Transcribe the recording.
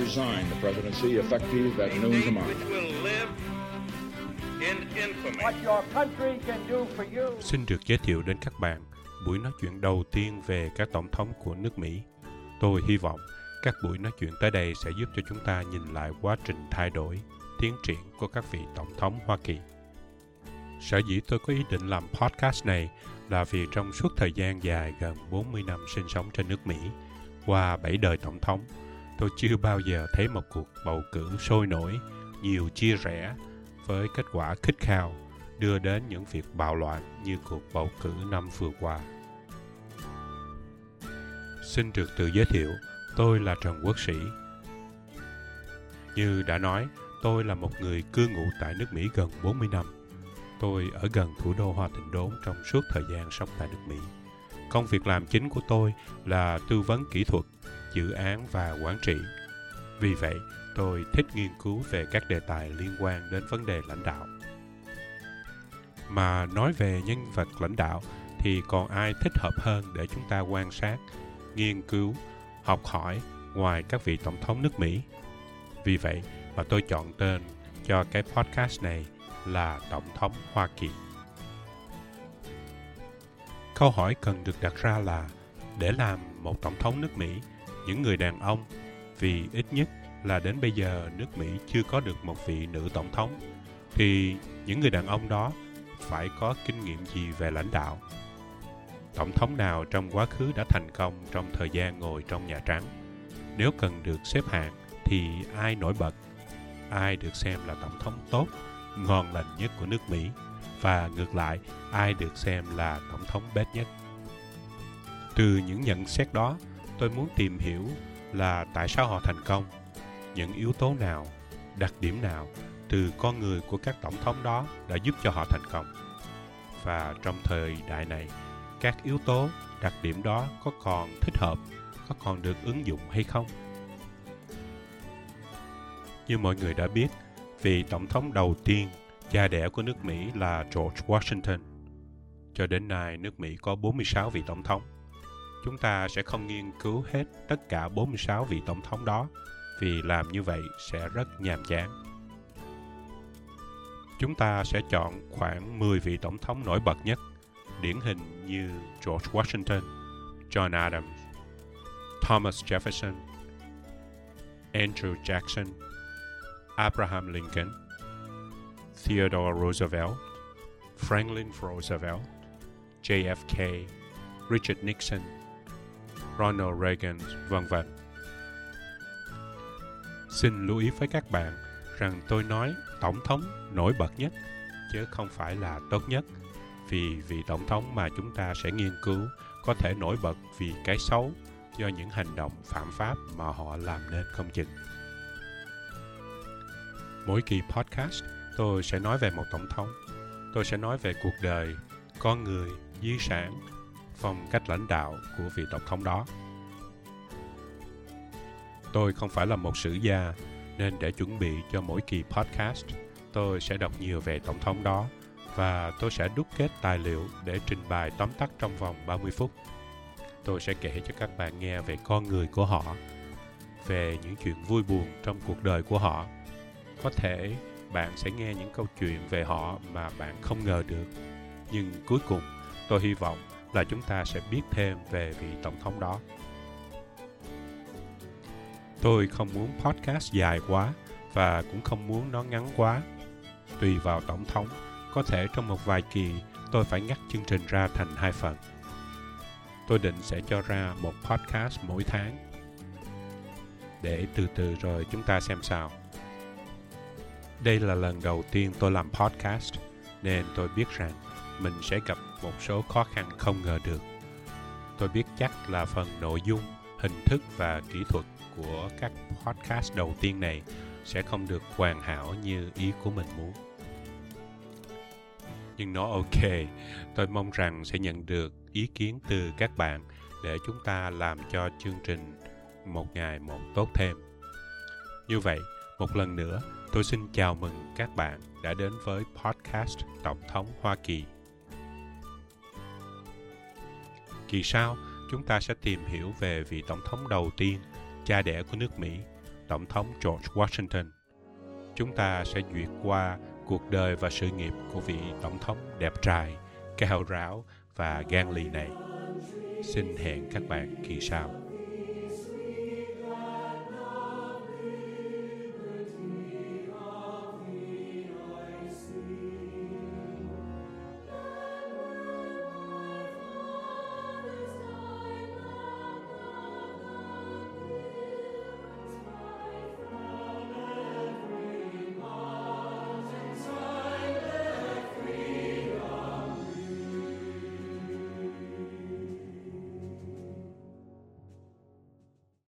resign the presidency effective at noon tomorrow. Which will live in infamy. what your country can do for you. Xin được giới thiệu đến các bạn buổi nói chuyện đầu tiên về các tổng thống của nước Mỹ. Tôi hy vọng các buổi nói chuyện tới đây sẽ giúp cho chúng ta nhìn lại quá trình thay đổi, tiến triển của các vị tổng thống Hoa Kỳ. Sở dĩ tôi có ý định làm podcast này là vì trong suốt thời gian dài gần 40 năm sinh sống trên nước Mỹ, qua 7 đời tổng thống, tôi chưa bao giờ thấy một cuộc bầu cử sôi nổi, nhiều chia rẽ với kết quả khích khao đưa đến những việc bạo loạn như cuộc bầu cử năm vừa qua. Xin được tự giới thiệu, tôi là Trần Quốc Sĩ. Như đã nói, tôi là một người cư ngụ tại nước Mỹ gần 40 năm. Tôi ở gần thủ đô Hoa Thịnh Đốn trong suốt thời gian sống tại nước Mỹ. Công việc làm chính của tôi là tư vấn kỹ thuật, dự án và quản trị. Vì vậy, tôi thích nghiên cứu về các đề tài liên quan đến vấn đề lãnh đạo. Mà nói về nhân vật lãnh đạo thì còn ai thích hợp hơn để chúng ta quan sát, nghiên cứu, học hỏi ngoài các vị tổng thống nước Mỹ. Vì vậy mà tôi chọn tên cho cái podcast này là Tổng thống Hoa Kỳ. Câu hỏi cần được đặt ra là để làm một tổng thống nước Mỹ, những người đàn ông vì ít nhất là đến bây giờ nước Mỹ chưa có được một vị nữ tổng thống thì những người đàn ông đó phải có kinh nghiệm gì về lãnh đạo? Tổng thống nào trong quá khứ đã thành công trong thời gian ngồi trong nhà trắng? Nếu cần được xếp hạng thì ai nổi bật? Ai được xem là tổng thống tốt ngon lành nhất của nước mỹ? Và ngược lại, ai được xem là tổng thống bét nhất. Từ những nhận xét đó, tôi muốn tìm hiểu là tại sao họ thành công, những yếu tố nào, đặc điểm nào từ con người của các tổng thống đó đã giúp cho họ thành công. Và trong thời đại này, các yếu tố, đặc điểm đó có còn thích hợp, có còn được ứng dụng hay không? Như mọi người đã biết, vị tổng thống đầu tiên cha đẻ của nước Mỹ là George Washington. Cho đến nay, nước Mỹ có 46 vị tổng thống. Chúng ta sẽ không nghiên cứu hết tất cả 46 vị tổng thống đó, vì làm như vậy sẽ rất nhàm chán. Chúng ta sẽ chọn khoảng 10 vị tổng thống nổi bật nhất, điển hình như George Washington, John Adams, Thomas Jefferson, Andrew Jackson, Abraham Lincoln, Theodore Roosevelt, Franklin Roosevelt, JFK, Richard Nixon, Ronald Reagan, vân vân. Xin lưu ý với các bạn rằng tôi nói tổng thống nổi bật nhất chứ không phải là tốt nhất vì vị tổng thống mà chúng ta sẽ nghiên cứu có thể nổi bật vì cái xấu do những hành động phạm pháp mà họ làm nên không chừng. Mỗi kỳ podcast, tôi sẽ nói về một tổng thống. Tôi sẽ nói về cuộc đời, con người, di sản, phong cách lãnh đạo của vị tổng thống đó. Tôi không phải là một sử gia, nên để chuẩn bị cho mỗi kỳ podcast, tôi sẽ đọc nhiều về tổng thống đó và tôi sẽ đúc kết tài liệu để trình bày tóm tắt trong vòng 30 phút. Tôi sẽ kể cho các bạn nghe về con người của họ, về những chuyện vui buồn trong cuộc đời của họ. Có thể bạn sẽ nghe những câu chuyện về họ mà bạn không ngờ được. Nhưng cuối cùng, tôi hy vọng là chúng ta sẽ biết thêm về vị tổng thống đó. Tôi không muốn podcast dài quá và cũng không muốn nó ngắn quá. Tùy vào tổng thống, có thể trong một vài kỳ tôi phải ngắt chương trình ra thành hai phần. Tôi định sẽ cho ra một podcast mỗi tháng. Để từ từ rồi chúng ta xem sao. Đây là lần đầu tiên tôi làm podcast, nên tôi biết rằng mình sẽ gặp một số khó khăn không ngờ được. Tôi biết chắc là phần nội dung, hình thức và kỹ thuật của các podcast đầu tiên này sẽ không được hoàn hảo như ý của mình muốn. Nhưng nó ok, tôi mong rằng sẽ nhận được ý kiến từ các bạn để chúng ta làm cho chương trình một ngày một tốt thêm. Như vậy, một lần nữa, tôi xin chào mừng các bạn đã đến với podcast Tổng thống Hoa Kỳ. Kỳ sau, chúng ta sẽ tìm hiểu về vị tổng thống đầu tiên, cha đẻ của nước Mỹ, Tổng thống George Washington. Chúng ta sẽ duyệt qua cuộc đời và sự nghiệp của vị Tổng thống đẹp trai, cao ráo và gan lì này. Xin hẹn các bạn kỳ sau.